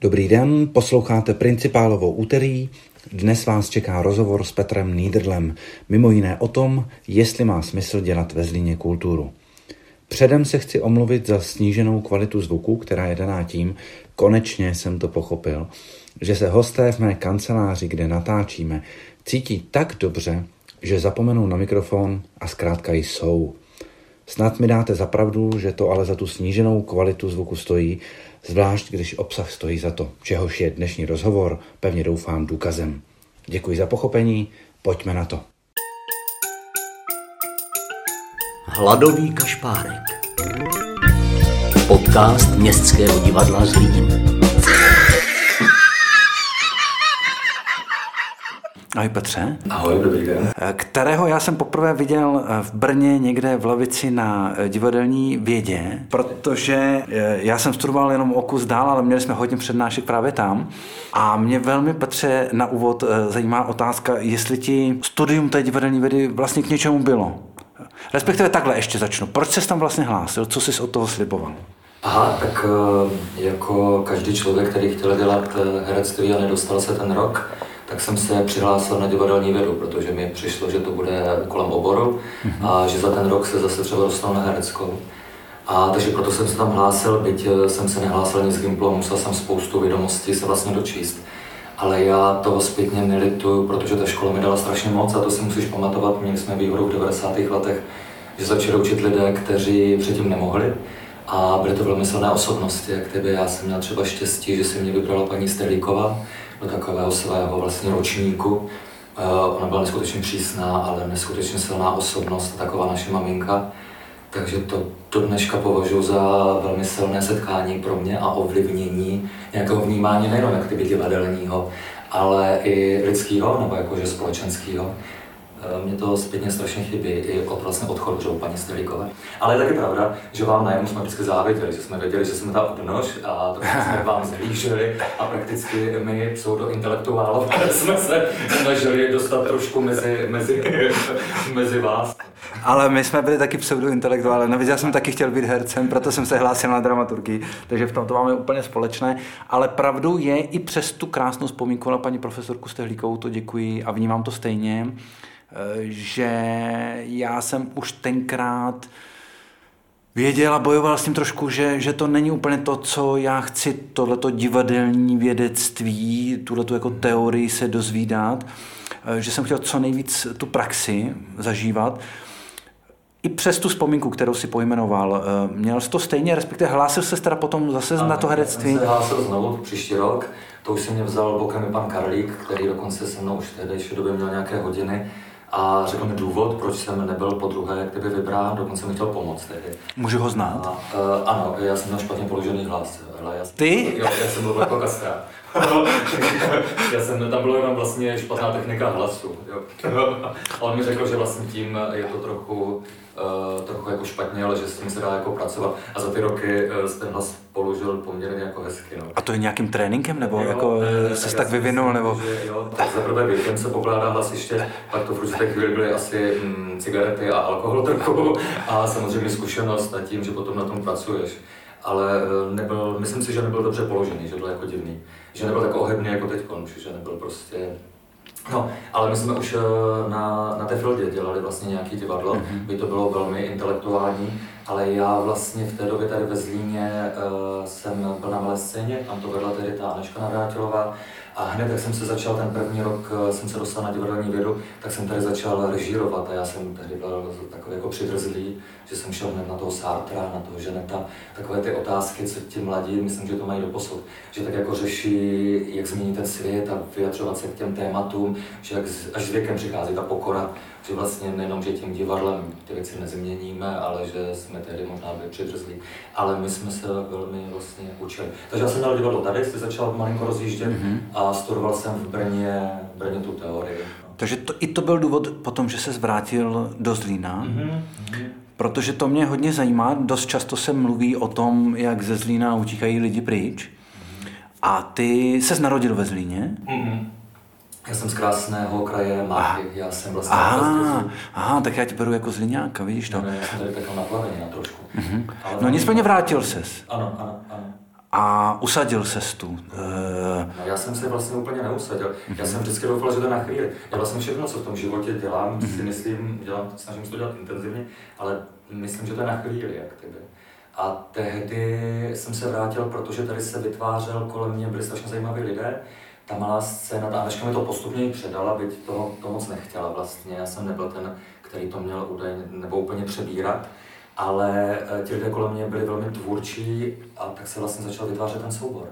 Dobrý den, posloucháte Principálovou úterý. Dnes vás čeká rozhovor s Petrem Niederlem, mimo jiné o tom, jestli má smysl dělat ve Zlíně kulturu. Předem se chci omluvit za sníženou kvalitu zvuku, která je daná tím, konečně jsem to pochopil, že se hosté v mé kanceláři, kde natáčíme, cítí tak dobře, že zapomenou na mikrofon a zkrátka jsou. Snad mi dáte zapravdu, že to ale za tu sníženou kvalitu zvuku stojí, zvlášť když obsah stojí za to, čehož je dnešní rozhovor, pevně doufám, důkazem. Děkuji za pochopení, pojďme na to. Hladový kašpárek. Podcast Městského divadla Zlín. Ahoj Petře. Ahoj, dobrý den. Kterého já jsem poprvé viděl v Brně někde v lavici na divadelní vědě, protože eh, já jsem studoval jenom o kus dál, ale měli jsme hodně přednášek právě tam. A mě velmi, Petře, na úvod eh, zajímá otázka, jestli ti studium té divadelní vědy vlastně k něčemu bylo. Respektive takhle ještě začnu. Proč jsi tam vlastně hlásil? Co jsi od toho sliboval? Aha, tak eh, jako každý člověk, který chtěl dělat herectví a nedostal se ten rok, tak jsem se přihlásil na divadelní vědu, protože mi přišlo, že to bude kolem oboru mm-hmm. a že za ten rok se zase třeba dostanu na hereckou. A takže proto jsem se tam hlásil, byť eh, jsem se nehlásil nic Gimplu, musel jsem spoustu vědomostí se vlastně dočíst. Ale já toho zpětně nelituju, protože ta škola mi dala strašně moc a to si musíš pamatovat. Měli jsme výhodu v 90. letech, že začali učit lidé, kteří předtím nemohli. A byly to velmi silné osobnosti, jak tebe. Já jsem měl třeba štěstí, že si mě vybrala paní Stelíková, do takového svého vlastně ročníku. Eh, ona byla neskutečně přísná, ale neskutečně silná osobnost, taková naše maminka. Takže to do dneška považuji za velmi silné setkání pro mě a ovlivnění nějakého vnímání nejenom jak divadelního, ale i lidského nebo jakože společenského. Eh, mě to zpětně strašně chybí i od vlastně odchodu že paní Stelíkové. Ale je taky pravda, že vám najednou jsme vždycky záviděli, že jsme věděli, že jsme ta odnož a to jsme vám zhlíželi a prakticky my pseudointelektuálové jsme se snažili dostat trošku mezi, mezi, mezi vás. Ale my jsme byli taky pseudointelektuálové. Navíc já jsem taky chtěl být hercem, proto jsem se hlásil na dramaturgii, takže v tom to máme úplně společné. Ale pravdou je i přes tu krásnou vzpomínku na paní profesorku Stehlíkovou, to děkuji a vnímám to stejně že já jsem už tenkrát věděl a bojoval s tím trošku, že, že to není úplně to, co já chci, tohleto divadelní vědectví, tuhleto jako teorii se dozvídat, že jsem chtěl co nejvíc tu praxi zažívat. I přes tu vzpomínku, kterou si pojmenoval, měl jsi to stejně, respektive hlásil se teda potom zase a, na to herectví? Já se hlásil znovu příští rok, to už si mě vzal bokem i pan Karlík, který dokonce se mnou už v tehdejší době měl nějaké hodiny a řekl mi důvod, proč jsem nebyl po druhé jak kdyby vybrán, dokonce mi chtěl pomoct tedy. Můžu ho znát? A, uh, ano, já jsem měl špatně položený hlas. Ale já jsem, Ty? Jo, já jsem byl jako já jsem, tam bylo jenom vlastně špatná technika hlasu. Jo. A on mi řekl, že vlastně tím je to trochu uh, trochu jako špatně, ale že s tím se dá jako pracovat. A za ty roky uh, ten hlas položil poměrně jako hezky. No. A to je nějakým tréninkem, nebo jo, jako ne, se tak, tak vyvinul, nebo? Že, jo, za prvé věkem se pokládá hlas ještě, pak to v určité chvíli byly asi mm, cigarety a alkohol trochu a samozřejmě zkušenost a tím, že potom na tom pracuješ. Ale eh, nebyl, myslím si, že nebyl dobře položený, že byl jako divný. Že nebyl tak ohebný jako teď, že nebyl prostě No, ale my jsme už eh, na, na té Fildě dělali vlastně nějaký divadlo, mm-hmm. by to bylo velmi intelektuální, ale já vlastně v té době tady ve Zlíně uh, jsem byl na malé scéně, tam to vedla tedy ta Aneška Navrátilová a hned, jak jsem se začal ten první rok, eh, jsem se dostal na divadelní vědu, tak jsem tady začal režírovat a já jsem tehdy byl takový jako přidrzlý, že jsem šel hned na toho Sartra, na toho Ženeta, takové ty otázky, co ti mladí, myslím, že to mají do posud, že tak jako řeší, jak změnit ten svět a vyjadřovat se k těm tématům, že jak až s věkem přichází ta pokora, že vlastně nejenom, že tím divadlem ty věci nezměníme, ale že jsme tehdy možná byli přidrzlí, ale my jsme se velmi vlastně učili. Takže já jsem dal divadlo tady, jsi začal malinko rozjíždět mm-hmm. a studoval jsem v Brně, v Brně tu teorii. Takže to, i to byl důvod potom, že se zvrátil do Zlína, mm-hmm. protože to mě hodně zajímá. Dost často se mluví o tom, jak ze Zlína utíkají lidi pryč. Mm-hmm. A ty se narodil ve Zlíně. Mm-hmm. Já jsem z krásného kraje Máchy, já jsem vlastně aha, aha, tak já tě beru jako zliňáka, vidíš to? Ne, já jsem tady pekal na plavení na trošku. Uh-huh. no nicméně vrátil ses. Ano, ano, ano. a usadil se tu. No, já jsem se vlastně úplně neusadil. Já jsem vždycky doufal, že to na chvíli. Já vlastně všechno, co v tom životě dělám, si myslím, dělám, snažím se to dělat intenzivně, ale myslím, že to je na chvíli, jak tebe. A tehdy jsem se vrátil, protože tady se vytvářel kolem mě, byli strašně zajímaví lidé. Ta malá scéna, ta Aneška mi to postupně předala, byť to, to moc nechtěla vlastně. Já jsem nebyl ten, který to měl údajně nebo úplně přebírat ale eh, ti lidé kolem mě byli velmi tvůrčí a tak se vlastně začal vytvářet ten soubor.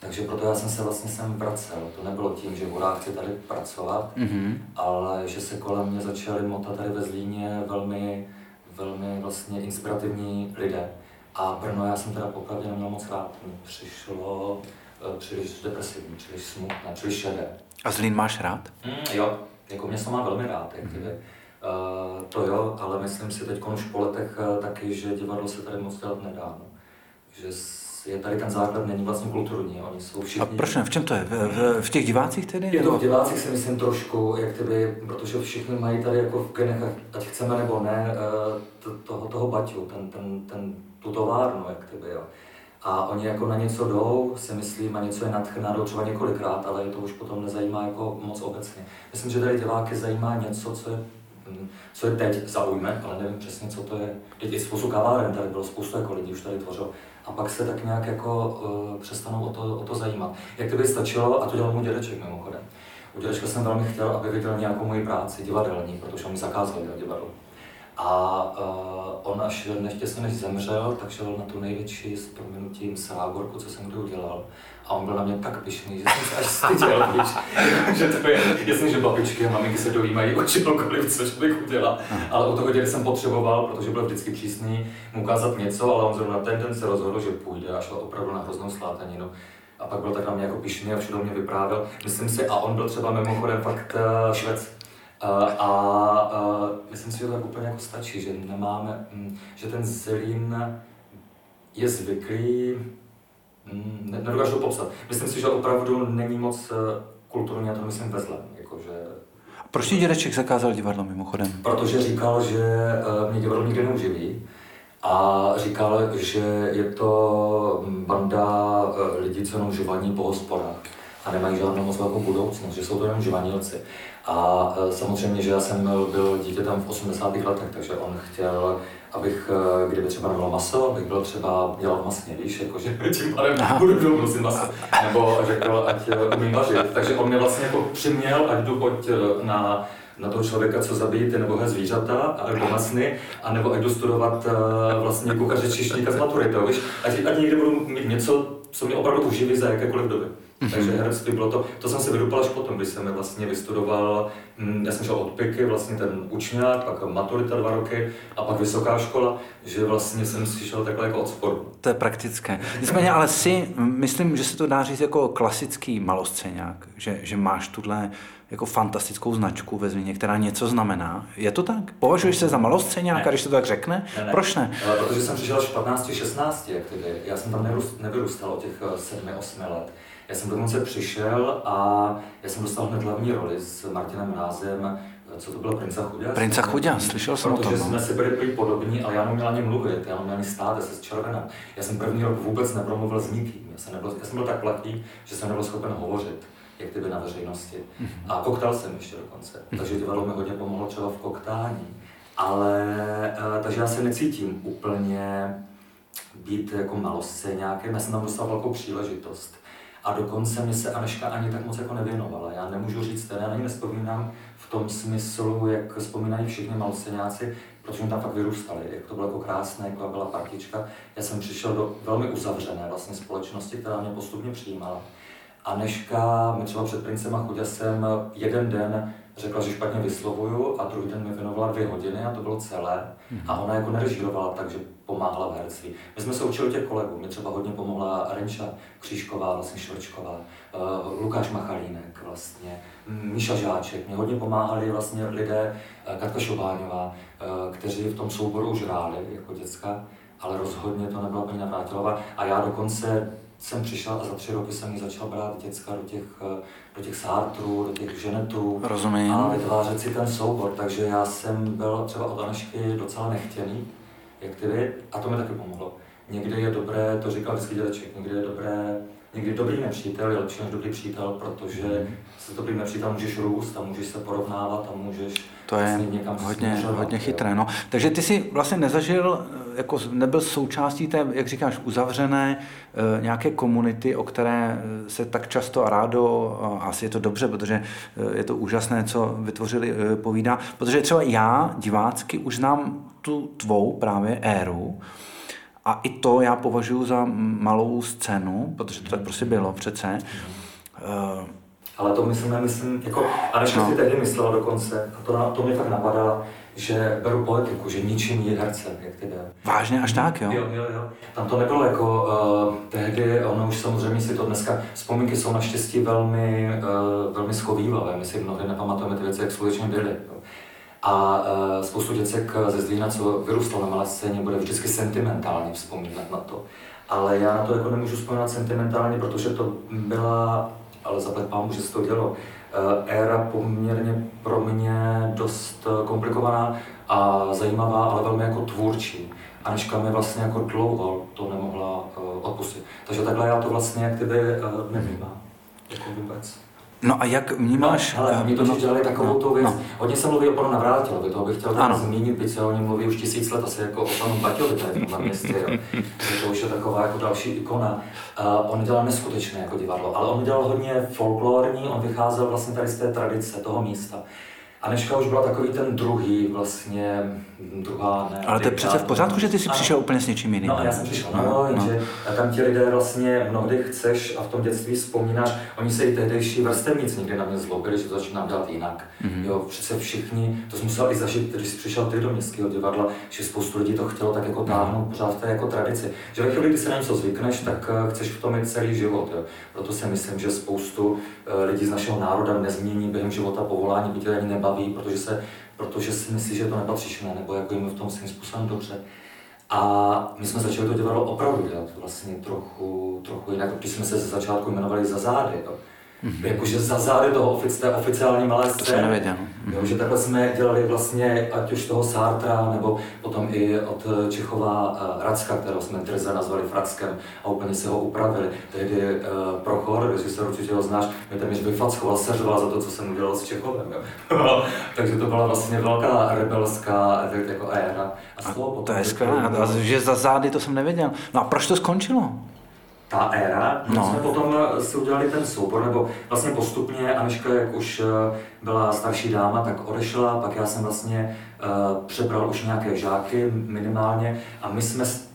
Takže proto já jsem se vlastně sem vracel. To nebylo tím, že hurá chci tady pracovat, mm-hmm. ale že se kolem mě začali motat tady ve Zlíně velmi, velmi vlastně inspirativní lidé. A Brno já jsem teda popravdě neměl moc rád. Mi přišlo příliš depresivní, příliš smutné, příliš šedé. A Zlín máš rád? Mm, jo, jako mě má velmi rád. Jak mm-hmm. Uh, to jo, ale myslím si teď už po letech uh, taky, že divadlo se tady moc dělat nedá. No. Že je tady ten základ není vlastně kulturní, oni jsou všichni... A proč ne? V čem to je? V, v, v těch divácích tedy? Je to v divácích si myslím trošku, jak tedy, protože všichni mají tady jako v genech, ať chceme nebo ne, uh, to, toho, toho baťu, ten, ten, ten, tu továrnu, jak tedy, jo. A oni jako na něco jdou, si myslím, a něco je nadchná, jdou třeba několikrát, ale to už potom nezajímá jako moc obecně. Myslím, že tady diváky zajímá něco, co je co je teď zaujme, ale nevím přesně, co to je. Teď je spoustu kaváren, tady bylo spoustu jako lidí, už tady tvořilo. A pak se tak nějak jako uh, přestanou o to, o to zajímat. Jak by stačilo, a to dělal můj dědeček mimochodem. U dědečka jsem velmi chtěl, aby viděl nějakou moji práci divadelní, protože on mi zakázal dělat divadlo. A uh, on až neštěstně než zemřel, tak šel na tu největší s proměnutím srágorku, co jsem kdy udělal. A on byl na mě tak pišný, že jsem se až styděl, víš, že to je, jasně, že babičky a maminky se dojímají o čemkoliv, co člověk udělá. Ale u toho dědy jsem potřeboval, protože byl vždycky přísný, mu ukázat něco, ale on zrovna ten den se rozhodl, že půjde a šel opravdu na hroznou slátaninu. A pak byl tak na mě jako pišný a všude mě vyprávěl. Myslím si, a on byl třeba mimochodem fakt uh, švec, a, a, a myslím si, že to tak úplně jako stačí, že nemáme, mm, že ten Zlín je zvyklý, mm, ne, nedokážu to popsat. Myslím si, že opravdu není moc eh, kulturní, já to myslím ve zlém, jakože proč ti dědeček zakázal divadlo mimochodem? Protože říkal, že eh, mě divadlo nikdy neuživí. A říkal, že je to banda eh, lidí, co jenom živaní po hospodách a nemají žádnou moc velkou budoucnost, že jsou to jenom živanilci. A e, samozřejmě, že já jsem byl dítě tam v 80. letech, takže on chtěl, abych, e, kdyby třeba nebylo maso, abych byl třeba dělal masně, víš, jakože tím pádem budu byl nosit maso. Nebo řekl, ať e, umím vařit. Takže on mě vlastně jako přiměl, ať jdu pojď na na toho člověka, co zabíjí ty nebohé zvířata, nebo masny, anebo ať jdu studovat vlastně kuchařičišníka z maturitou, víš, ať, ať někde budu mít něco, co mě opravdu uživí za jakékoliv doby. Mm-hmm. Takže herectví bylo to, to jsem se vydupal až potom, když jsem vlastně vystudoval, hm, já jsem šel od PIKy, vlastně ten učňák, pak maturita dva roky a pak vysoká škola, že vlastně jsem si šel takhle jako od sporu. To je praktické. Nicméně ale si, myslím, že se to dá říct jako klasický maloscéňák, že, že máš tuhle jako fantastickou značku ve Zlíně, která něco znamená. Je to tak? Považuješ se za malostřeňáka, když to tak řekne? Ne, ne. Proč ne? Protože jsem přišel až 15, 16, jak tedy. Já jsem tam nevyrůstal od těch 7, 8 let. Já jsem dokonce přišel a já jsem dostal hned hlavní roli s Martinem Rázem, co to bylo Prince Chudia? Prince Chudia, slyšel jsem o tom. Protože no. jsme si byli prý podobní, ale já neměl ani mluvit, já neměl ani stát, já se červená. Já jsem první rok vůbec nepromluvil s nikým, já jsem, nebyl, já jsem byl tak platý, že jsem nebyl schopen hovořit jak kdyby na veřejnosti. Mm-hmm. A koktal jsem ještě dokonce, mm-hmm. takže divadlo mi hodně pomohlo třeba v koktání. Ale, uh, takže já se necítím úplně být jako malosce nějaké, já jsem tam dostal velkou příležitost. A dokonce mi se Aneška ani tak moc jako nevěnovala. Já nemůžu říct, já na ní nespomínám v tom smyslu, jak vzpomínají všichni malosceňáci, protože tam fakt vyrůstali, jak to bylo jako krásné, jako byla partička. Já jsem přišel do velmi uzavřené vlastně společnosti, která mě postupně přijímala. Aneška mi třeba před Princem a chudě jsem jeden den řekla, že špatně vyslovuju a druhý den mi věnovala dvě hodiny a to bylo celé. A ona jako nerežírovala, takže pomáhala v herctví. My jsme se učili těch kolegů, mi třeba hodně pomohla Renča Křížková, vlastně Švrčková, uh, Lukáš Machalínek vlastně, Míša Žáček, mě hodně pomáhali vlastně lidé, uh, Katka Šobáňová, uh, kteří v tom souboru už hráli jako děcka, ale rozhodně to nebyla paní Navrátilová. A já dokonce jsem přišel a za tři roky jsem ji začal brát děcka do těch, eh, do těch sártrů, do těch ženetů Rozumím. a vytvářet si ten soubor. Takže já jsem byl třeba od Anešky docela nechtěný, jak ty vy, a to mi taky pomohlo. někdy je dobré, to říkal vždycky dědeček, někdy je dobré, někdy dobrý nepřítel je lepší než dobrý přítel, protože Mhm. se dobrý nepřítel můžeš růst a můžeš se porovnávat a můžeš To je vlastně hodně, hodně chytré. No. Takže ty jsi vlastně nezažil, eh, jako nebyl součástí té, jak říkáš, uzavřené eh, nějaké komunity, o které eh, se tak často a rádo, a asi je to dobře, protože je to úžasné, co vytvořili, povídá. Protože třeba já divácky už znám tu tvou právě éru, a i to já považuji za malou scénu, protože to tak prostě bylo přece. Eh, Ale to myslím, nemyslím, jako, a než No. si tehdy myslela dokonce, a to, na- to mě fakt napadá, že beru poetiku, že ničím je hercem, jak ty jde. Vážně až tak, jo? Jo, jo, jo. Tam to nebylo jako uh, tehdy, ono už samozřejmě si to dneska, vzpomínky jsou naštěstí velmi, uh, velmi schovývavé, my si mnohdy nepamatujeme ty věci, jak skutečně byly. Jo. A uh, spoustu děcek ze Zlína, co vyrůstalo na malé scéně, bude vždycky sentimentálně vzpomínat na to. Ale já na to jako nemůžu vzpomínat sentimentálně, protože to byla, ale zaplet pámu, že se to dělo, eh, éra poměrně pro mě dost eh, komplikovaná a zajímavá, ale velmi jako tvůrčí. Anička mi vlastně jako dlouho to nemohla uh, odpustit. Takže takhle já to vlastně jak kdyby nevnímám. Jako vůbec. No a jak vnímáš? No, ale eh, oni no, dělali takovou no, tu věc. no. Hodně se mluví o panu Navrátilovi, toho bych chtěl Ano. tady zmínit, byť se o něm mluví už tisíc let, asi jako o panu Baťovi tady v městě. Jo. To už je taková jako další ikona. Uh, on dělal neskutečné jako divadlo, ale on dělal hodně folklorní, on vycházel vlastně tady z té tradice toho místa. Aneška už byla takový ten druhý vlastně, druhá, ne. Ale to je přece v pořádku, že ty jsi Ano. přišel úplně s něčím jiným. No já jsem přišel na no, jenže tam ti lidé vlastně mnohdy chceš a v tom dětství vzpomínáš, oni se i tehdejší vrstevníci někdy na mě zlobili, že to začínám dělat jinak. Mhm. Mm-hmm. Jo, přece všichni, to jsi musel i zažít, když jsi přišel ty do městského divadla, že spoustu lidí to chtělo tak jako táhnout pořád v té jako tradici. Že ve chvíli, kdy se na něco zvykneš, tak eh, chceš v tom mít celý život. Jo. Proto si myslím, že spoustu eh, lidí z našeho národa nezmění během života povolání, je ani nebaví, protože, se, protože si myslí, že to nepatřičné, nebo jako jim v tom svým způsobem dobře. A my jsme začali to divadlo opravdu dělat vlastně trochu, trochu jinak, když jsme se ze začátku jmenovali za zády. Jo. Mm-hmm. Jakože za zády toho ofic, té oficiální malé Mhm. To scény. jsem nevěděl. Jo, že takhle jsme dělali vlastně ať už toho Sartra, nebo potom i od Čechova uh, Racka, kterého jsme Trze nazvali Frackem a úplně se ho upravili. Tehdy uh, Prochor, jestli se určitě ho znáš, mě téměř vyfackoval, seřoval za to, co jsem udělal s Čechovem. Takže to byla vlastně velká rebelská jako éra. A, A to je skvělé, že za zády to jsem nevěděl. No a proč to skončilo? Ta éra, No. jsme potom eh, si udělali ten soubor, nebo vlastně postupně Aneška, jak už eh, byla starší dáma, tak odešla, pak já jsem vlastně uh, přebral už nějaké žáky minimálně a my jsme z,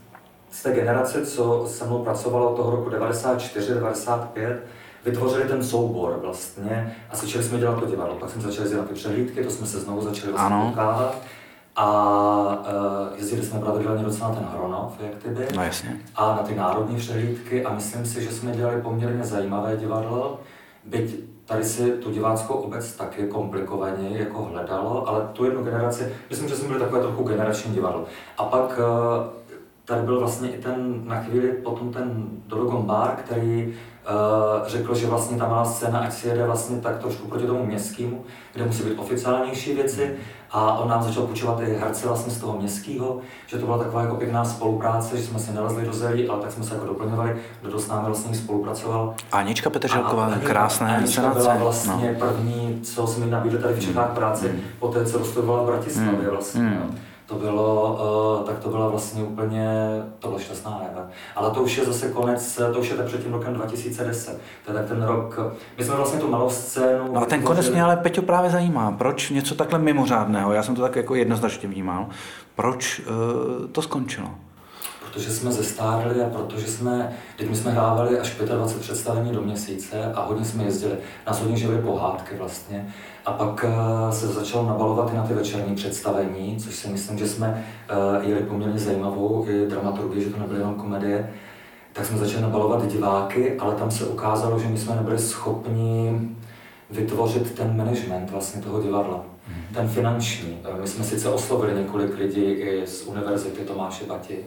z té generace, co se mnou pracovalo od toho roku 94, 95, vytvořili ten soubor vlastně a začali jsme dělat to divadlo. Pak jsme začali dělat ty přehlídky, to jsme se znovu začali vlastně Ano. potkávat. A uh, jezdili jsme pravidelně docela na ten Hronov, jak ty by No jasně. a na ty národní přehlídky a myslím si, že jsme dělali poměrně zajímavé divadlo, byť tady si tu diváckou obec taky komplikovaně jako hledalo, ale tu jednu generaci, myslím, že jsme byli takové trochu generační divadlo. A pak eh, tady byl vlastně i ten na chvíli potom ten Dodogon Bar, který uh, řekl, že vlastně ta malá scéna, ať si jede vlastně tak trošku proti tomu městskému, kde musí být oficiálnější věci a on nám začal půjčovat i herce vlastně z toho městského, že to byla taková jako pěkná spolupráce, že jsme si nelezli do zelí, ale tak jsme se jako doplňovali, kdo s námi vlastně spolupracoval. Anička Petrželková, Anička- krásné Anička byla vlastně No. první, co jsme nabídli tady v Čechách práci, po té, co dostudovala v Bratislavě Mm. vlastně. Mm. no. To bylo, uh, tak to byla vlastně úplně, to byla šťastná éra. Ale to už je zase konec, to už je tak před tím rokem 2010. To je tak ten rok, my jsme vlastně tu malou scénu... No a ten konec mě ale Peťo právě zajímá. Proč něco takhle mimořádného? Já jsem to tak jako jednoznačně vnímal. Proč uh, to skončilo? Protože jsme zestárli a protože jsme, teď my jsme hrávali až 25 představení do měsíce a hodně jsme jezdili. Nás hodně žili pohádky vlastně. A pak eh, se začalo nabalovat i na ty večerní představení, což si myslím, že jsme eh, jeli poměrně zajímavou i dramaturgii, že to nebyly jenom komedie. Tak jsme začali nabalovat diváky, ale tam se ukázalo, že my jsme nebyli schopni vytvořit ten management vlastně toho divadla, ten finanční. Eh, My jsme sice oslovili několik lidí i z univerzity Tomáše Bati,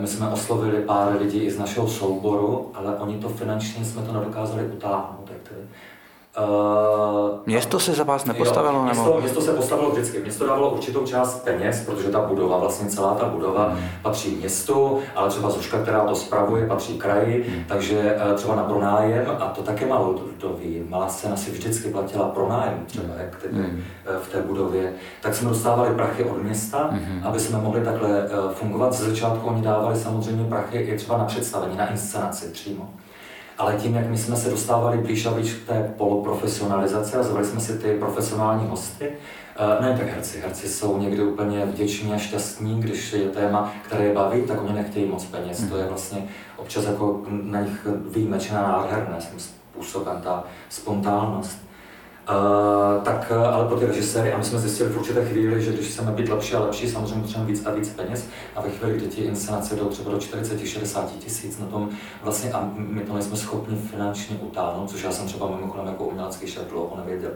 my jsme oslovili pár lidí i z našeho souboru, ale oni to finančně jsme to nedokázali utáhnout. Jak tedy. Uh, město se za vás nepostavilo? Jo, město, nebo? město se postavilo vždycky. Město dávalo určitou část peněz, protože ta budova, vlastně celá ta budova hmm. patří městu, ale třeba Zuška, která to spravuje, patří kraji, hmm. takže uh, třeba na pronájem, a to také malo to ví, malá scéna si vždycky platila pronájem, třeba jak tedy, hmm. v té budově, tak jsme dostávali prachy od města, hmm. aby jsme mohli takhle fungovat. Ze začátku oni dávali samozřejmě prachy i třeba na představení, na inscenaci přímo. Ale tím, jak my jsme se dostávali blíž a blíž k té poloprofesionalizaci a zvali jsme si ty profesionální hosty, eh, ne tak herci, herci jsou někdy úplně vděční a šťastní, když je téma, které je baví, tak oni nechtějí moc peněz. To je vlastně občas jako na nich výjimečná nádherné způsobem, ta spontánnost. Uh, tak ale pro ty režiséry, a my jsme zjistili v určité chvíli, že když chceme být lepší a lepší, samozřejmě potřebujeme víc a víc peněz. A ve chvíli, kdy ti inscenace jdou třeba do 40-60 tisíc na tom, vlastně a my to nejsme schopni finančně utáhnout, což já jsem třeba mimochodem jako umělecký šéf dlouho nevěděl.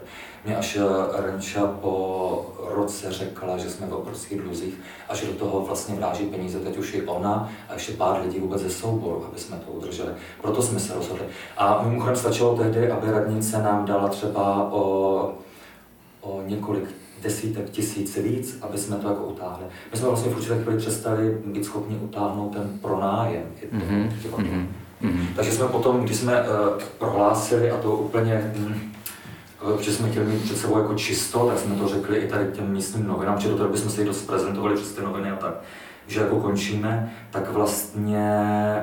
Mě až eh, Renča po roce řekla, že jsme v obrovských dluzích a že do toho vlastně vráží peníze teď už i ona a ještě pár lidí vůbec ze souboru, aby jsme to udrželi. Proto jsme se rozhodli. A mimochodem stačilo tehdy, aby radnice nám dala třeba o o, několik desítek tisíc víc, aby jsme to jako utáhli. My jsme vlastně v určité chvíli přestali být schopni utáhnout ten pronájem. Mm-hmm. Mm-hmm. Takže jsme potom, když jsme uh, prohlásili, a to úplně, mm, že jsme chtěli mít před sebou jako čisto, tak jsme to řekli i tady těm místním novinám, že do té doby jsme se ji dost prezentovali přes ty noviny a tak že jako končíme, tak vlastně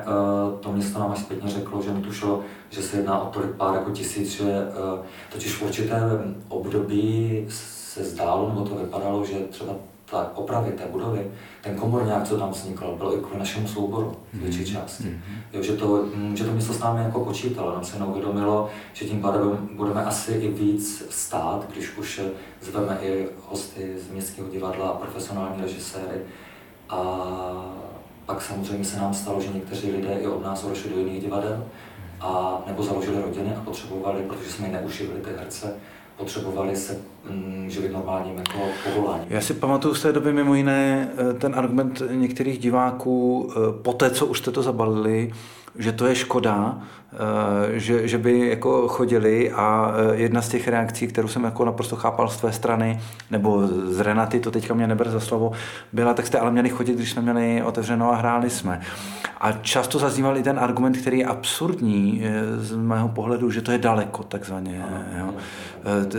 uh, to město nám až zpětně řeklo, že netušilo, že se jedná o tolik pár jako tisíc, že uh, totiž v určitém období se zdálo, nebo to vypadalo, že třeba ta opravy té budovy, ten komorňák, co tam vznikl, byl i kvůli našemu souboru v větší mhm. části. Mm-hmm. Jo, že, to, mm, že to město s námi jako počítalo, nám se neuvědomilo, že tím pádem budeme asi i víc stát, když už zveme i hosty z městského divadla a profesionální režiséry, a pak samozřejmě se nám stalo, že někteří lidé i od nás odešli do jiných divadel a nebo založili rodiny a potřebovali, protože jsme neuživili ty herce, potřebovali se mm, živit normálním jako povolání. Já si pamatuju z té doby mimo jiné eh, ten argument některých diváků, eh, po té, co už jste to zabalili, že to je škoda, že, že by jako chodili a eh, jedna z těch reakcí, kterou jsem jako naprosto chápal z tvé strany, nebo z Renaty, to teďka mě neber za slovo, byla, tak jste ale měli chodit, když jsme měli otevřeno a hráli jsme. A často zazníval i ten argument, který je absurdní eh, z mého pohledu, že to je daleko, takzvaně. Jo.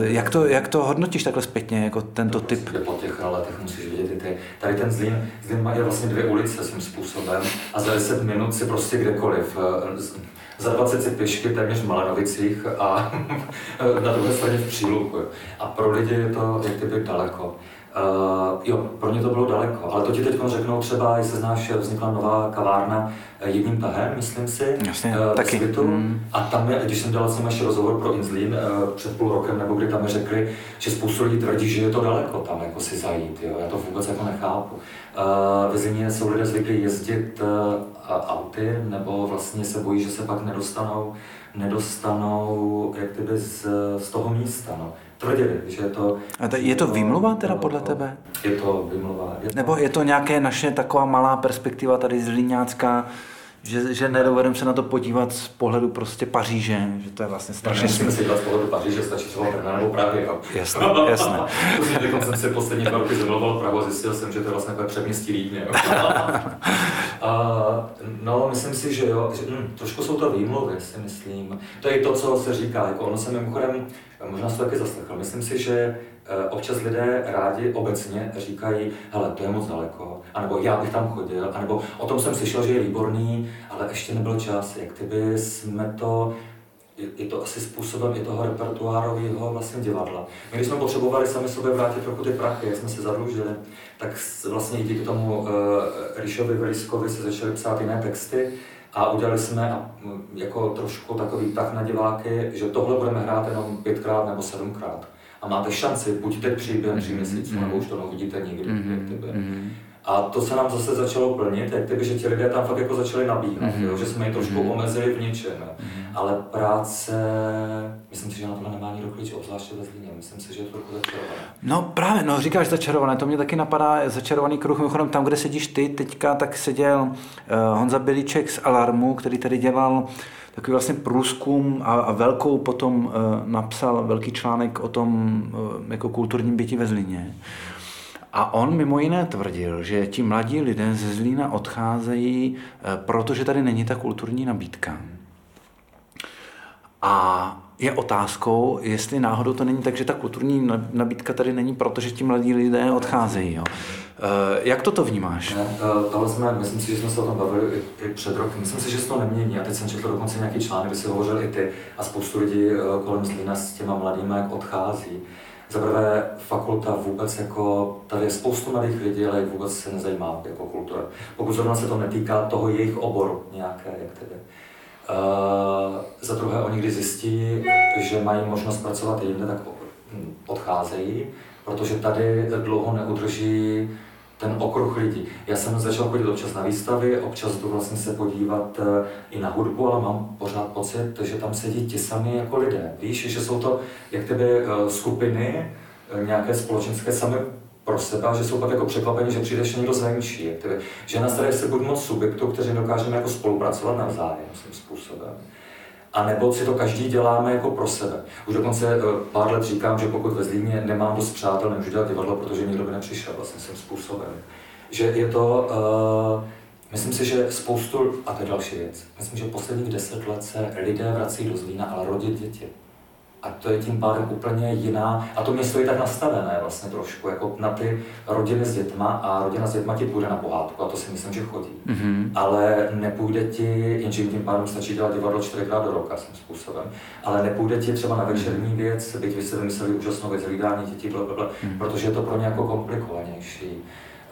Jak, to, jak to hodnotíš takhle zpětně, jako tento to typ? Po těch letech musíš vidět, ty, tady ten Zlín, Zlín má vlastně dvě ulice svým způsobem a za 10 minut si prostě kdekoliv za 20 si pěšky téměř v Malenovicích a na druhé straně v Příluku. A pro lidi je to jak kdyby daleko. Uh, jo, pro ně to bylo daleko, ale to ti teď řeknou třeba, jestli znáš, vznikla nová kavárna eh, jedním tahem, myslím si, Jasně, uh, taky. Svitu. Mm. A tam, je, když jsem dělal s nimi ještě rozhovor pro Inzlín uh, před půl rokem, nebo kdy tam mi řekli, že spoustu lidí tvrdí, že je to daleko tam jako si zajít, jo, já to vůbec jako nechápu. Uh, ve zimě jsou lidé zvyklí jezdit uh, auty, nebo vlastně se bojí, že se pak nedostanou, nedostanou jak kdyby z, z toho místa. No tvrdili, že to... A to, je to výmluva teda podle tebe? Je to výmluva. Je to... Nebo je to nějaké naše taková malá perspektiva tady z Líňácká, že, že nedovedeme se na to podívat z pohledu prostě Paříže, že to je vlastně strašně... Musíme si dívat z pohledu Paříže, stačí třeba Brna nebo Prahy. Jo. Jasné, jasné. Teď jsem si poslední dva roky zamiloval Prahu a zjistil jsem, že to je vlastně takové předměstí Líně. no, myslím si, že jo, že, hm, trošku jsou to výmluvy, si myslím. To je to, co se říká, jako ono se mimochodem, možná se to taky zaslechl, myslím si, že Eh, občas lidé rádi obecně říkají, hele, to je moc daleko, anebo já bych tam chodil, anebo o tom jsem slyšel, že je výborný, ale ještě nebyl čas, jak kdyby jsme to je to asi způsobem i toho repertoárového vlastně divadla. My když jsme potřebovali sami sobě vrátit trochu ty prachy, jak jsme se zadlužili, tak vlastně i díky tomu uh, Ríšovi Veliskovi se začaly psát jiné texty a udělali jsme jako trošku takový tak na diváky, že tohle budeme hrát jenom pětkrát nebo sedmkrát a máte šanci, buď teď přijít během tří mhm, měsíců, nebo mhm. už to neuvidíte nikdy. Mm-hmm. A to se nám zase začalo plnit, jak kdyby, že ti lidé tam fakt jako začali nabíhat, mm-hmm. jo, že jsme je trošku mm-hmm. omezili v něčem. Mm-hmm. Ale práce, myslím si, že na tohle nemá nikdo klíč, obzvláště ve Zlíně. Myslím si, že je to trochu začarované. No právě, no říkáš začarované, to mě taky napadá začarovaný kruh. Mimochodem tam, kde sedíš ty teďka, tak seděl uh, Honza Bilíček z Alarmu, který tady dělal takový vlastně průzkum a, a velkou potom uh, napsal velký článek o tom uh, jako kulturním bytí ve Zlíně. A on mimo jiné tvrdil, že ti mladí lidé ze Zlína odcházejí, uh, protože tady není ta kulturní nabídka. A je otázkou, jestli náhodou to není tak, že ta kulturní nabídka tady není, protože ti mladí lidé odcházejí. Jo. Eh, jak toto vnímáš? Ne, eh, tohle jsme, myslím si, že jsme se o tom bavili i, i před rokem. Myslím si, že se to nemění. A teď jsem četl dokonce nějaký článek, kde si hovořil i ty a spoustu lidí eh, kolem Zlína s těma mladými, jak odchází. Za prvé, fakulta vůbec jako, tady je spoustu mladých lidí, ale vůbec se nezajímá jako kultura. Pokud zrovna se to netýká toho jejich oboru nějaké, jak tedy. Uh, za druhé, oni když zjistí, že mají možnost pracovat jinde, tak odcházejí, protože tady dlouho neudrží ten okruh lidí. Já jsem začal chodit občas na výstavy, občas jdu vlastně se podívat eh, i na hudbu, ale mám pořád pocit, že tam sedí ti sami jako lidé. Víš, že jsou to jak tebe eh, skupiny, eh, nějaké společenské sami pro sebe, že jsou pak jako překvapeni, že přijdeš někdo zvenčí. Že nás tady se buď moc subjektů, kteří dokážeme jako spolupracovat navzájem svým způsobem. A nebo si to každý děláme jako pro sebe. Už dokonce pár let říkám, že pokud ve Zlíně nemám dost přátel, nemůžu dělat divadlo, protože nikdo by nepřišel vlastně svým způsobem. Že je to, uh, myslím si, že spoustu, a to je další věc, myslím, že posledních deset let se lidé vrací do Zlína, ale rodit děti. A to je tím pádem úplně jiná, a to město je tak nastavené vlastně trošku, jako na ty rodiny s dětma a rodina s dětma ti půjde na pohádku a to si myslím, že chodí. Mm-hmm. Ale nepůjde ti, jenže tím pádem stačí dělat divadlo čtyřikrát do roka svým způsobem, ale nepůjde ti třeba na večerní věc, byť vy si vymysleli úžasnou věc, hlídání dětí, blablabla, mm-hmm. protože je to pro ně jako komplikovanější.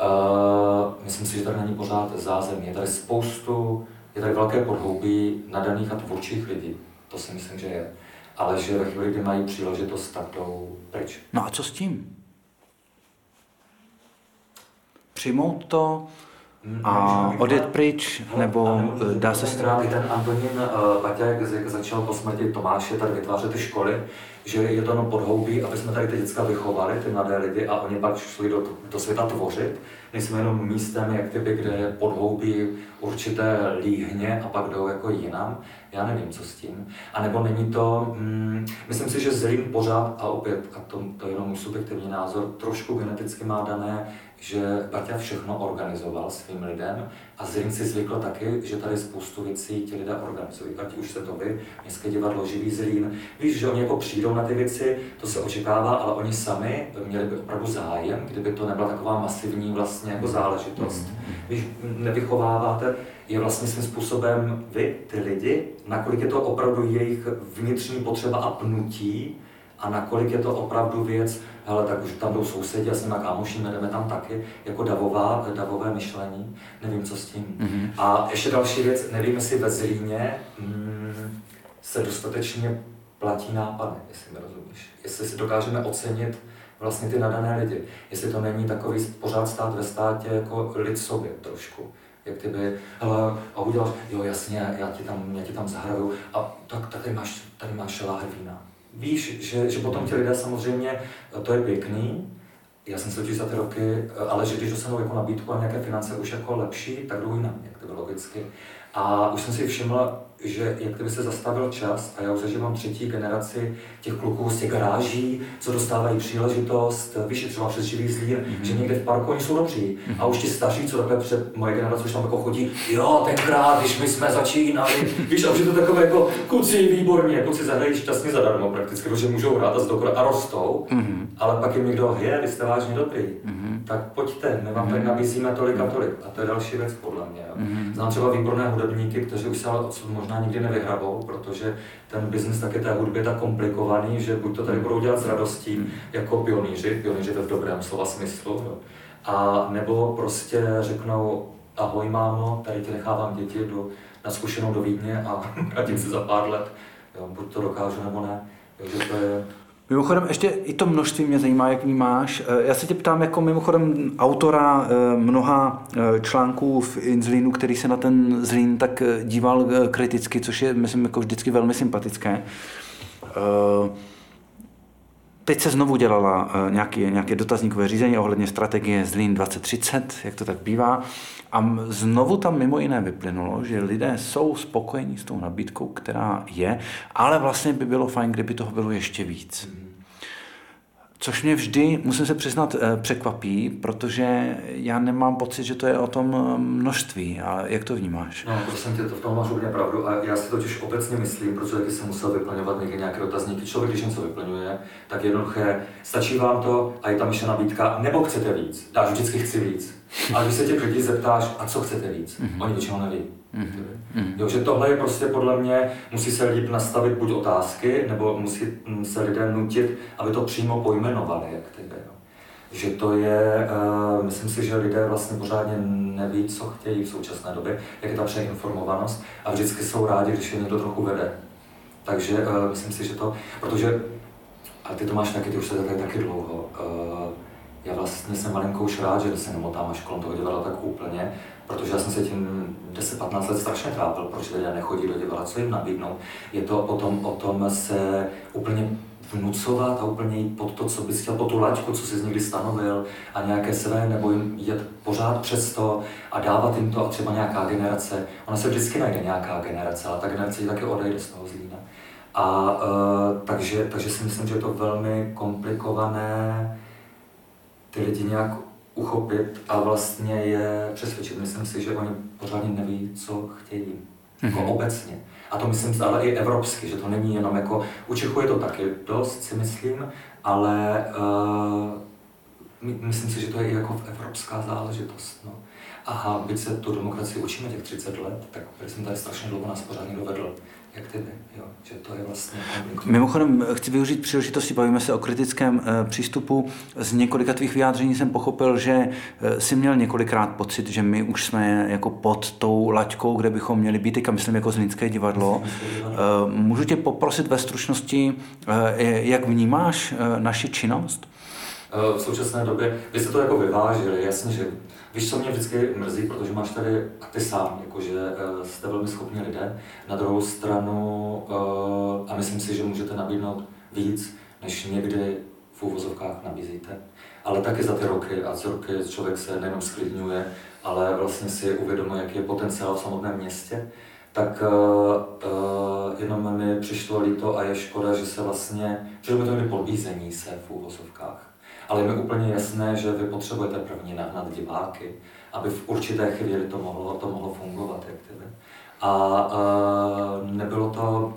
Uh, myslím si, že tady není pořád zázemí. Je tady spoustu, je tady velké podhoubí nadaných a tvůrčích lidí. To si myslím, že je ale že ve chvíli, kdy mají příležitost, tak jdou pryč. No a co s tím? Přijmout to mm, a odjet pryč, nebo dá se strávit? Ten Antonín uh, Paťa, jak začal po smrti Tomáše tady vytvářet ty školy, že je to jenom podhoubí, aby jsme tady ty děcka vychovali, ty mladé lidi, a oni pak šli do, do světa tvořit. Nejsme jenom místem, jak typy, kde je podhoubí určité líhně a pak jdou jako jinam. Já nevím, co s tím. A nebo není to, mm, myslím si, že Zlín pořád, a opět, a to, to je jenom můj subjektivní názor, trošku geneticky má dané že Baťa všechno organizoval svým lidem a Zlín si zvykl taky, že tady spoustu věcí ti lidé organizují. Ať už se to vy, Městské divadlo, Živý Zlín. Víš, že oni jako přijdou na ty věci, to se očekává, ale oni sami měli by opravdu zájem, kdyby to nebyla taková masivní vlastně jako záležitost. Mm-hmm. Víš, nevychováváte je vlastně svým způsobem vy, ty lidi, nakolik je to opravdu jejich vnitřní potřeba a pnutí, a nakolik je to opravdu věc, hele, tak už tam jdou sousedi a s nimi kámošíme, jdeme tam taky, jako davová, davové myšlení, nevím, co s tím. Mm-hmm. A ještě další věc, nevím, jestli ve Zlíně mm, se dostatečně platí nápady, jestli mi rozumíš. Jestli si dokážeme ocenit vlastně ty nadané lidi. Jestli to není takový pořád stát ve státě jako lid sobě trošku. Jak ty by, hele, a uděláš, jo jasně, já ti tam, já ti tam zahraju, a tak, tady máš, tady máš láhev vína víš, že, že potom ti lidé samozřejmě, to je pěkný, já jsem se za ty roky, ale že když dostanou jako nabídku a nějaké finance už jako lepší, tak jdou jinam, jak to bylo logicky. A už jsem si všiml, že jak kdyby se zastavil čas a já už zažívám třetí generaci těch kluků z těch garáží, co dostávají příležitost, víš, třeba přes živý zlín, mm-hmm. že někde v parku oni jsou dobří. Mm-hmm. A už ti starší, co takhle před moje generace už tam jako chodí, jo, tenkrát, když my jsme začínali, víš, a už je to takové jako kluci výborně, kluci zahrají šťastně zadarmo prakticky, protože můžou hrát a zdokora a rostou, mm-hmm. ale pak jim někdo, je, vy jste vážně dobrý, mm-hmm. tak pojďte, my vám mm-hmm. tady nabízíme tolik a tolik. A to je další věc podle mě. Mm-hmm. Znám třeba výborné hudebníky, kteří už se ale odsud možná nikdy nevyhrabou, protože ten biznis taky té hudby je tak komplikovaný, že buď to tady budou dělat s radostí hmm. jako pionýři, pionýři to v dobrém slova smyslu, jo. a nebo prostě řeknou, ahoj mámo, tady ti nechávám děti do, na zkušenou do Vídně a vrátím se za pár let, jo, buď to dokážu nebo ne. Takže to je, Mimochodem, ještě i to množství mě zajímá, jak vnímáš. Eh, já se tě ptám jako mimochodem autora eh, mnoha eh, článků v Inzlínu, který se na ten Zlín tak díval kriticky, což je, myslím, jako vždycky velmi sympatické. Teď se znovu dělala nějaké, nějaké dotazníkové řízení ohledně strategie Zlín 2030, jak to tak bývá. A znovu tam mimo jiné vyplynulo, že lidé jsou spokojení s tou nabídkou, která je, ale vlastně by bylo fajn, kdyby toho bylo ještě víc. Mm. Což mě vždy, musím se přiznat, eh, překvapí, protože já nemám pocit, že to je o tom eh, množství. A jak to vnímáš? No, prosím tě, to v tom máš úplně pravdu. A já si totiž obecně myslím, protože taky jsem musel vyplňovat někdy nějaké otazníky. Člověk, když něco vyplňuje, tak jednoduché, stačí vám to a je tam ještě nabídka, nebo chcete víc. Dáš vždycky chci víc. Ale když se těch lidí zeptáš, a co chcete víc, mm-hmm. oni většinou neví. Mm-hmm. Jo, že tohle je prostě podle mě, musí se líp nastavit buď otázky, nebo musí se lidé nutit, aby to přímo pojmenovali, jak tebe. Jo. Že to je, uh, myslím si, že lidé vlastně pořádně neví, co chtějí v současné době, jak je ta přeinformovanost a vždycky jsou rádi, když je někdo trochu vede. Takže uh, myslím si, že to, protože, a ty to máš taky, ty už se tady taky dlouho, uh, já vlastně jsem malinkou rád, že se nemotám až kolem toho divadla tak úplně, protože já jsem se tím 10-15 let strašně trápil, proč lidé nechodí do divadla, co jim nabídnout. Je to o tom, o tom se úplně vnucovat a úplně jít pod to, co bys chtěl, po tu laťku, co jsi někdy stanovil a nějaké své, nebo jim jet pořád přes to a dávat jim to a třeba nějaká generace. Ona se vždycky najde nějaká generace, ale ta generace taky odejde z toho zlína. A uh, takže, takže si myslím, že je to velmi komplikované ty lidi nějak uchopit a vlastně je přesvědčit. Myslím si, že oni pořádně neví, co chtějí. Mm-hmm. Jako mhm. obecně. A to myslím, ale i evropsky, že to není jenom jako, u Čechů je to taky dost, si myslím, ale uh, myslím si, že to je i jako evropská záležitost. No. A byť se tu demokracii učíme těch 30 let, tak jsem tady strašně dlouho nás pořádně dovedl jak tebe, jo, že to je vlastně Mimochodem, chci využít příležitosti, bavíme se o kritickém e, přístupu. Z několika tvých vyjádření jsem pochopil, že e, jsi měl několikrát pocit, že my už jsme jako pod tou laťkou, kde bychom měli být, a myslím jako Zlínské divadlo. E, můžu tě poprosit ve stručnosti, e, jak vnímáš e, naši činnost? V současné době, vy jste to jako vyvážili, jasně, že Víš, co mě vždycky mrzí, protože máš tady, a ty sám, jakože uh, jste velmi schopní lidé, na druhou stranu, uh, a myslím si, že můžete nabídnout víc, než někdy v úvozovkách nabízíte. Ale taky za ty roky, a co roky člověk se nejenom sklidňuje, ale vlastně si uvědomuje, jaký je potenciál v samotném městě, tak uh, jenom mi přišlo líto a je škoda, že se vlastně, že by to byly podbízení se v úvozovkách ale je mi úplně jasné, že vy potřebujete první nahnat diváky, aby v určité chvíli to mohlo, to mohlo fungovat, jak ty. A uh, nebylo to,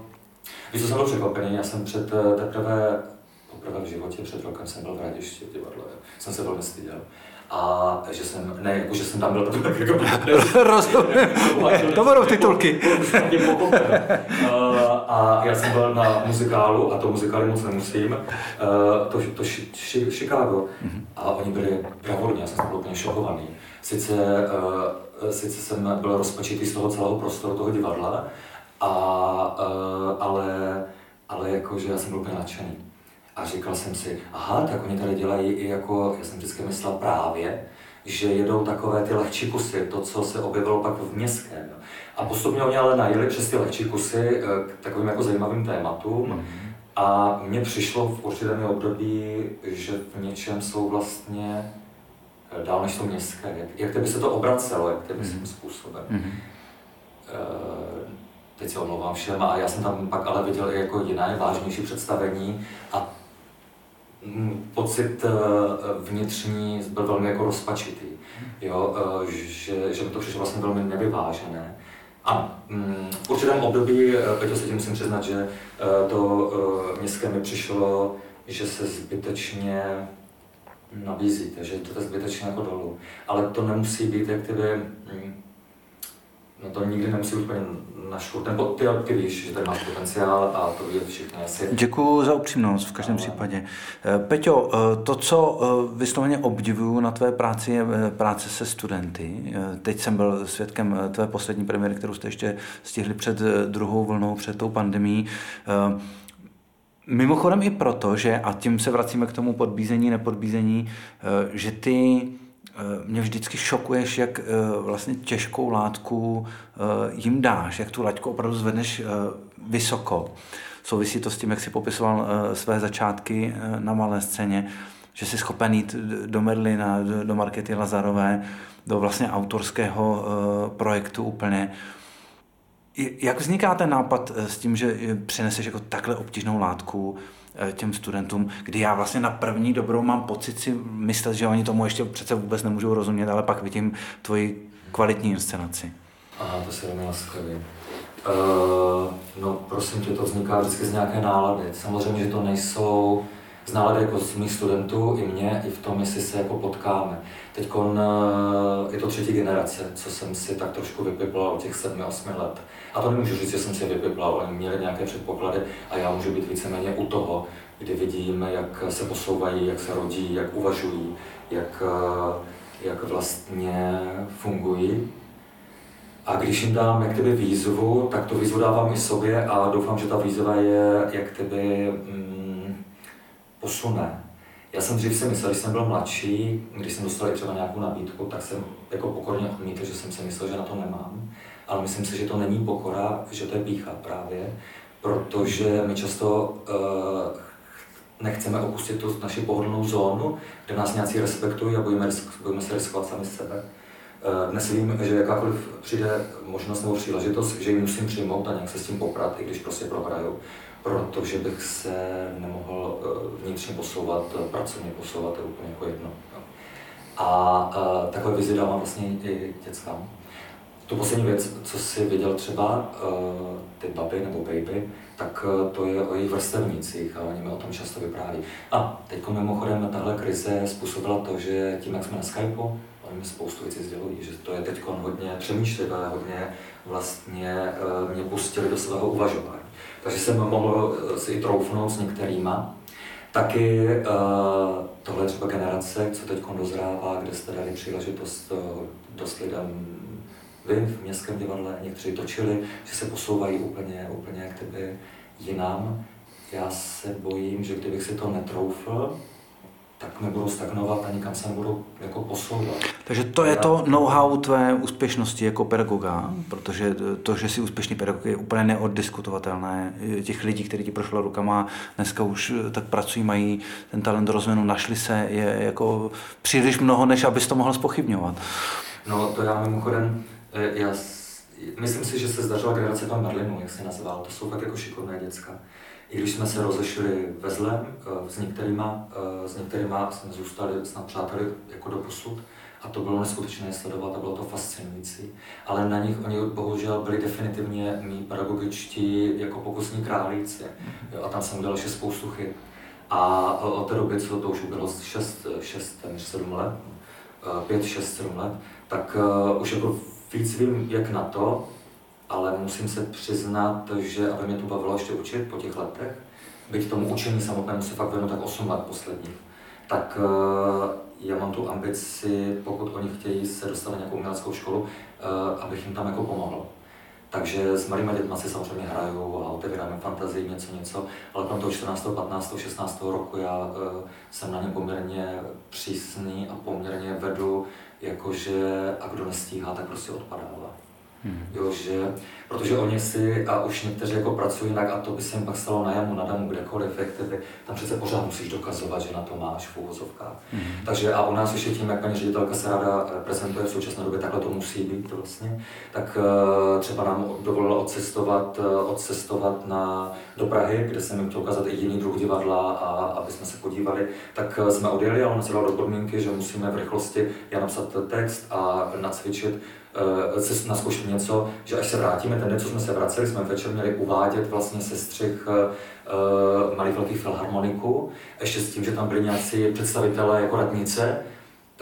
víš, co jsem byl překvapený, já jsem před eh, teprve, poprvé v životě, před rokem jsem byl v Radišti v divadle, jsem se velmi styděl a že jsem, ne, jako že jsem tam byl tak jako Rozumím, to budou titulky. a já jsem byl na muzikálu, a to muzikály moc nemusím, to, to Chicago. Mhm. A oni byli bravurní, já jsem byl úplně šokovaný. Sice, sice jsem byl rozpačitý z toho celého prostoru toho divadla, a, ale, ale jakože já jsem byl úplně nadšený. A říkal jsem si, aha, tak oni tady dělají i jako, já jsem vždycky myslel právě, že jedou takové ty lehčí kusy, to, co se objevilo pak v městském. A postupně oni ale najeli přes ty lehčí kusy eh, k takovým jako zajímavým tématům. Mm-hmm. A mně přišlo v určitém období, že v něčem jsou vlastně eh, dál než jsou městské. Jak, jak by se to obracelo, jak by mm-hmm. způsobem. Mm-hmm. teď se omlouvám všem, a já jsem tam pak ale viděl i jako jiné, vážnější představení a pocit eh, vnitřní byl velmi jako rozpačitý, jo, eh, že, že mi to přišlo vlastně velmi nevyvážené. A mm, v určitém období, eh, Peťo se tím musím přiznat, že to městské mi přišlo, že se zbytečně nabízíte, že to je zbytečně jako dolů. Ale to nemusí být, jak ty mm, no to nikdy nemusí úplně na škurt, nebo ty, ty víš, že tady máš potenciál a to ví všichni asi. Děkuji za upřímnost v každém Ale... případě. Eh, Peťo, eh, to, co eh, vysloveně obdivuju na tvé práci, je práce se studenty. Teď jsem byl svědkem tvé poslední premiéry, kterou jste ještě stihli před druhou vlnou, před tou pandemí. Mimochodem i proto, že, a tím se vracíme k tomu podbízení, nepodbízení, že ty mě vždycky šokuješ, jak eh, vlastně těžkou látku eh, jim dáš, jak tu laťku opravdu zvedneš vysoko. souvisí to s tím, jak si popisoval své začátky na malé scéně, že jsi schopen jít do Merlina, do Markety Lazarové, do vlastně autorského projektu úplně. Jak vzniká ten nápad s tím, že přineseš jako takhle obtížnou látku Eh, těm studentům, kdy já vlastně na první dobrou mám pocit si myslet, že oni tomu ještě přece vůbec nemůžou rozumět, ale pak vidím tvoji kvalitní inscenaci. Aha, to se velmi laskavě. Uh, no prosím tě, to vzniká vždycky z nějaké nálady. Samozřejmě, že to nejsou z nálady jako z mých studentů, i mě, i v tom, jestli se jako potkáme. Teď je to třetí generace, co jsem si tak trošku vypiplal od těch sedmi, osmi let. A to nemůžu říct, že jsem si vypiplal, oni měli nějaké předpoklady a já můžu být víceméně u toho, kdy vidím, jak se posouvají, jak se rodí, jak uvažují, jak, jak vlastně fungují. A když jim dám jak kdyby výzvu, tak tu výzvu dávám i sobě a doufám, že ta výzva je jak kdyby mm, posune já jsem dřív si myslel, když jsem byl mladší, když jsem dostal třeba nějakou nabídku, tak jsem jako pokorně odmítl, že jsem si myslel, že na to nemám. Ale myslím si, že to není pokora, že to je pícha právě, protože my často uh, nechceme opustit tu naši pohodlnou zónu, kde nás nějací respektují a bojíme, bojíme se riskovat sami sebe. Uh, dnes vím, že jakákoliv přijde možnost nebo příležitost, že ji musím přijmout a nějak se s tím poprat, i když prostě prohraju protože bych se nemohl eh, vnitřně posouvat, eh, pracovně posouvat, to je úplně jako jedno. A uh, takové vizi dávám vlastně i dětskám. Tu poslední věc, co si viděl třeba ty baby nebo baby, tak to je o jejich vrstevnících a oni mi o tom často vypráví. A teď mimochodem tahle krize způsobila to, že tím, jak jsme na Skypeu, oni mi spoustu věcí sdělují, že to je teď hodně přemýšlivé, hodně vlastně mě pustili do svého uvažování takže jsem mohl eh, si troufnout s některýma. Taky uh, tohle třeba generace, co teď dozrává, kde jste dali příležitost uh, dost lidem vy v městském divadle, někteří točili, že se posouvají úplně, úplně jak jinam. Já se bojím, že kdybych si to netroufl, tak nebudou stagnovat a nikam se nebudou jako posouvat. Takže to je to know-how tvé úspěšnosti jako pedagoga, protože to, že jsi úspěšný pedagog, je úplně neoddiskutovatelné. Těch lidí, kteří ti prošlo rukama, dneska už tak pracují, mají ten talent rozvinu, našli se, je jako příliš mnoho, než abys to mohl spochybňovat. No to já mimochodem, eh, já myslím si, že se zdařila generace tam Merlinu, jak se nazval, to jsou fakt jako šikovné děcka. I když jsme se rozešli ve zlem, eh, s některýma, eh, s některýma jsme zůstali snad přáteli jako do posud, a to bylo neskutečné sledovat a bylo to fascinující. Ale na nich oni bohužel byli definitivně mý pedagogičtí jako pokusní králíci. Jo, a tam jsem udělal ještě spoustu chyb. A od té doby, co to už bylo 6, 6 7 let, 5, 6, 7 let, tak uh, už jako víc vím, jak na to, ale musím se přiznat, že aby mě to bavilo ještě učit po těch letech, byť tomu učení samotnému se fakt věnu tak 8 let posledních, tak uh, já mám tu ambici, pokud oni chtějí se dostat na nějakou uměleckou školu, uh, abych jim tam jako pomohl. Takže s malými dětmi si samozřejmě hraju a otevíráme fantazii, něco, něco, ale kolem toho 14., 15., 16. roku já uh, jsem na ně poměrně přísný a poměrně vedu, jakože a kdo nestíhá, tak prostě odpadává. Hmm. Jo, že, protože oni si, a už někteří jako pracují jinak, a to by se jim pak stalo na jamu, na damu, kdekoliv, jak tebe, tam přece pořád musíš dokazovat, že na to máš v úvozovkách. Hmm. Takže a u nás ještě tím, jak paní ředitelka se ráda eh, prezentuje v současné době, takhle to musí být vlastně, tak uh, třeba nám dovolila odcestovat, uh, odcestovat na, do Prahy, kde jsem jim chtěl ukázat i jiný druh divadla, a aby jsme se podívali, tak jsme odjeli a on se do podmínky, že musíme v rychlosti já napsat text a nacvičit uh, naskoušet něco, že až se vrátíme, ten den, co jsme se vraceli, jsme večer měli uvádět vlastně sestřih uh, malých velkých filharmoniků, ještě s tím, že tam byli nějací představitelé jako radnice,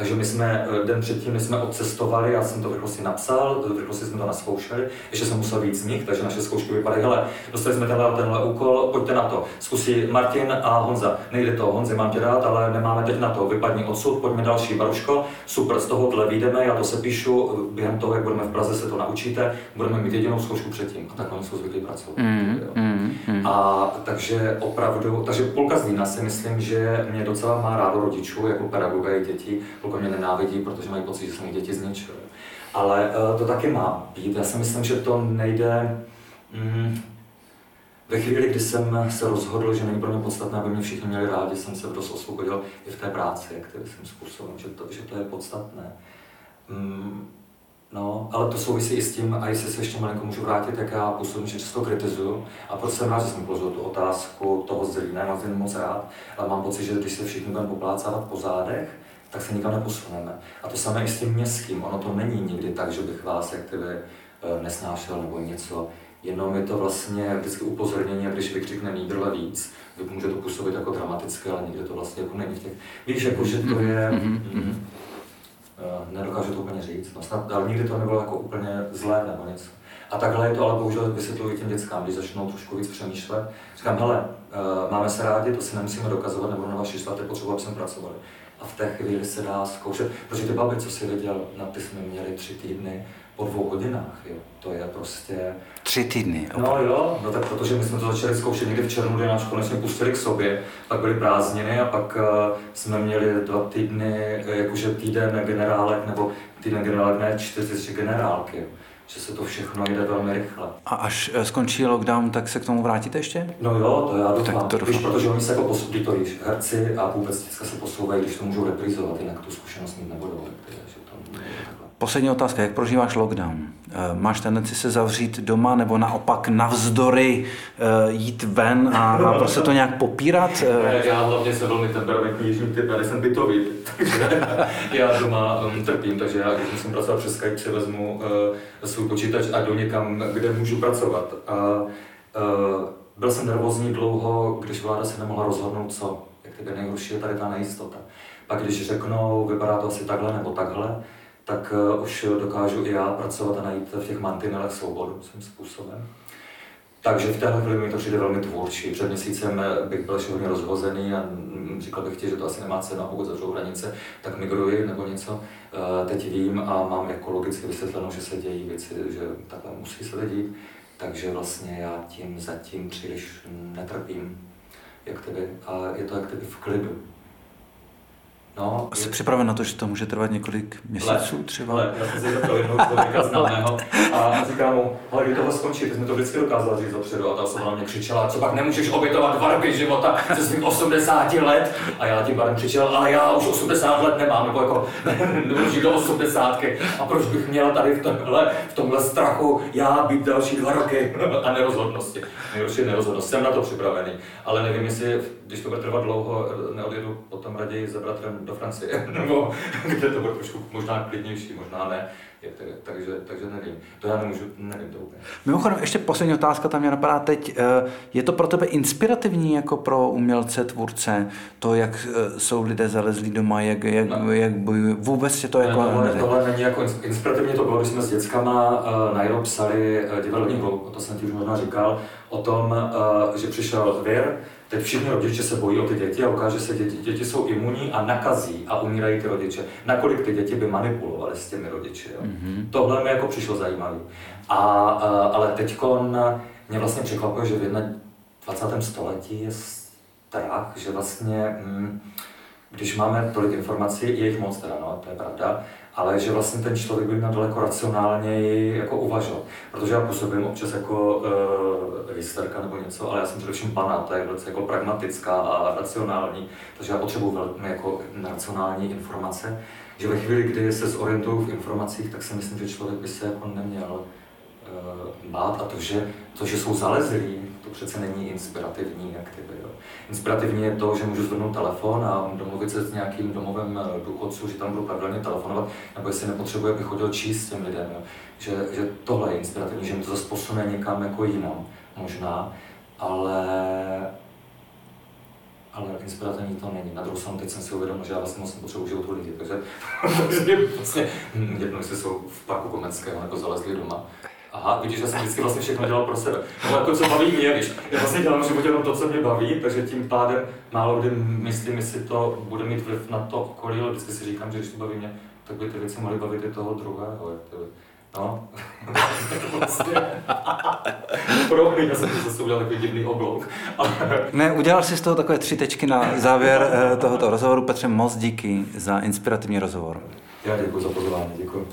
takže my jsme eh, den předtím, my jsme odcestovali, já jsem to v rychlosti napsal, v rychlosti jsme to naskoušeli, ještě jsem musel víc z nich, takže naše zkoušky vypadaly, hele, dostali jsme tenhle, tenhle úkol, pojďte na to. Zkusí Martin a Honza. Nejde to, Honzi mám tě rád, ale nemáme teď na to, vypadni odsud, pojďme další, Baruško, super, z tohohle vyjdeme, já to se píšu, během toho, jak budeme v Praze, se to naučíte, budeme mít jedinou zkoušku předtím. A tak oni jsou zvyklí pracovat. Mm, mm, mm. A takže opravdu, takže půlka z Lína si myslím, že mě docela má rádo rodičů, jako pedagoga i dětí, pokud mě nenávidí, protože mají pocit, že jsem děti zničil. Ale uh, to taky má být. Já si myslím, že to nejde... Mm, Ve chvíli, kdy jsem se rozhodl, že není pro mě podstatné, aby mě všichni měli rádi, jsem se dost osvobodil i v té práci, svým způsobem, že to, že to je podstatné. Mm, No, ale to souvisí i s tím, a jestli se ještě malinko můžu vrátit, jak já působím, že často kritizuju. A proč jsem rád, že jsem položil tu otázku toho zdraví, ne, na moc rád, ale mám pocit, že když se všichni budeme poplácávat po zádech, tak se nikam neposuneme. A to samé i s tím městským. Ono to není nikdy tak, že bych vás jak tedy eh, nesnášel nebo něco. Jenom je to vlastně vždycky upozornění, když vykřikne Nídrle víc, může to působit jako dramatické, ale nikdy to vlastně jako není v těch... Víš, jako, že to je... Mm-hmm. Nedokážu to úplně říct. No snad, ale nikdy to nebylo jako úplně zlé nebo nic. A takhle je to ale bohužel vysvětluji těm dětskám, když začnou trošku víc přemýšlet. Říkám, hele, uh, máme se rádi, to si nemusíme dokazovat, nebo na vaši je potřeba, aby jsme pracovali. A v té chvíli se dá zkoušet, protože ty baby, co si viděl, na ty jsme měli tři týdny po dvou hodinách, jo. To je prostě... Tři týdny? No jo, no tak protože my jsme to začali zkoušet někdy v červnu, kdy nás konečně pustili k sobě, pak byly prázdniny a pak uh, jsme měli dva týdny, jakože týden generálek, nebo týden generálek, ne čtyři generálky. Jo že se to všechno jde velmi rychle. A až eh, skončí lockdown, tak se k tomu vrátíte ještě? No jo, to já doufám. Tak to Víš, protože oni se jako posouvají, to víš, herci a vůbec se posouvají, když to můžou reprizovat, jinak tu zkušenost mít nebudou. Takže to Poslední otázka, jak prožíváš lockdown? Eh, máš tendenci se zavřít doma nebo naopak navzdory eh, jít ven a, a prostě to nějak popírat? Ne, já hlavně jsem velmi temperamentní jižní typ, já jsem bytový, takže já doma um, trpím, takže já když musím pracovat přes Skype, si vezmu uh, svůj počítač a jdu někam, kde můžu pracovat. A, uh, byl jsem nervózní dlouho, když vláda se nemohla rozhodnout co. Jak tebe nejhorší je tady ta nejistota. Pak když řeknou, vypadá to asi takhle nebo takhle, tak uh, už dokážu i já pracovat a najít v těch mantinelech svobodu svým způsobem. Takže v téhle chvíli mi to přijde velmi tvůrčí. Před měsícem bych byl hodně rozhozený a říkal bych ti, že to asi nemá cenu, pokud zavřou hranice, tak migruji nebo něco. Eh, teď vím a mám jako logicky vysvětleno, že se dějí věci, že takhle musí se dít. Takže vlastně já tím zatím příliš netrpím, jak tebe, a je to jak tebe v klidu. No, Jsi je... připraven na to, že to může trvat několik měsíců let, třeba? Let. Já jsem se zeptal jednoho člověka známého a říkám mu, ale kdy tohle skončí, ty jsme to vždycky dokázal říct dopředu a ta osoba na mě křičela, co pak nemůžeš obětovat dva roky života ze svých 80 let? A já tím pádem křičel, ale já už 80 let nemám, nebo jako nemůžu do 80 a proč bych měla tady v tomhle, v tomhle strachu já být další dva roky? A nerozhodnosti. Nejhorší nerozhodnost, jsem na to připravený, ale nevím, jestli když to bude trvat dlouho, neodjedu potom raději za bratrem do Francie, nebo kde to bude trošku možná klidnější, možná ne. Je, takže, takže nevím. To já nemůžu, nevím to úplně. Mimochodem, ještě poslední otázka tam mě napadá teď. Eh, je to pro tebe inspirativní jako pro umělce, tvůrce, to, jak eh, jsou lidé zalezlí doma, jak, jak, no. jak bojují? Vůbec je to jako... Ne, tohle, tohle není jako inspirativní, to bylo, když jsme s dětskama uh, na psali uh, divadelní hru, to jsem ti už možná říkal, o tom, uh, že přišel vir, Teď všichni rodiče se bojí o ty děti a ukáže se, děti, děti jsou imunní a nakazí a umírají ty rodiče. Nakolik ty děti by manipulovaly s těmi rodiči. Jo? Mm-hmm. Tohle mi jako přišlo zajímavé. A, a, ale teď mě vlastně překvapuje, že v 21. století je strach, že vlastně, hm, když máme tolik informací, je jich moc teda, no, to je pravda, ale že vlastně ten člověk by měl daleko racionálněji jako uvažovat. Protože já působím občas jako uh, hysterka nebo něco, ale já jsem především pana, to je velice jako pragmatická a racionální, takže já potřebuji velmi jako racionální informace, že ve chvíli, kdy se zorientuju v informacích, tak si myslím, že člověk by se jako neměl bát a to, že, to, že jsou zalezlí, to přece není inspirativní aktivita. Inspirativní je to, že můžu zvednout telefon a domluvit se s nějakým domovem eh, důchodců, že tam budu pravidelně telefonovat, nebo jestli nepotřebuje, abych chodil číst těm lidem. Jo. Že, že tohle je inspirativní, že mi to zase posune někam jako jinam, možná, ale ale inspirativní to není. Na druhou stranu teď jsem si uvědomil, že já vlastně moc nepotřebuji život lidi, takže, takže vlastně hm, jedno, jestli jsou v parku Komenského nebo zalezli doma, aha, vidíš, že jsem vždycky vlastně všechno dělal pro sebe. No jako co baví mě, víš. Já vlastně dělám v životě jenom to, co mě baví, takže tím pádem málo kdy myslím, jestli to bude mít vliv na to okolí, ale vždycky si říkám, že když to baví mě, tak by ty věci mohly bavit i toho druhého. No. Promiň, já jsem zase udělal takový divný oblouk. ne, udělal jsi z toho takové tři tečky na závěr eh, tohoto rozhovoru. Petře, moc díky za inspirativní rozhovor. Já děkuji za pozvání, děkuji.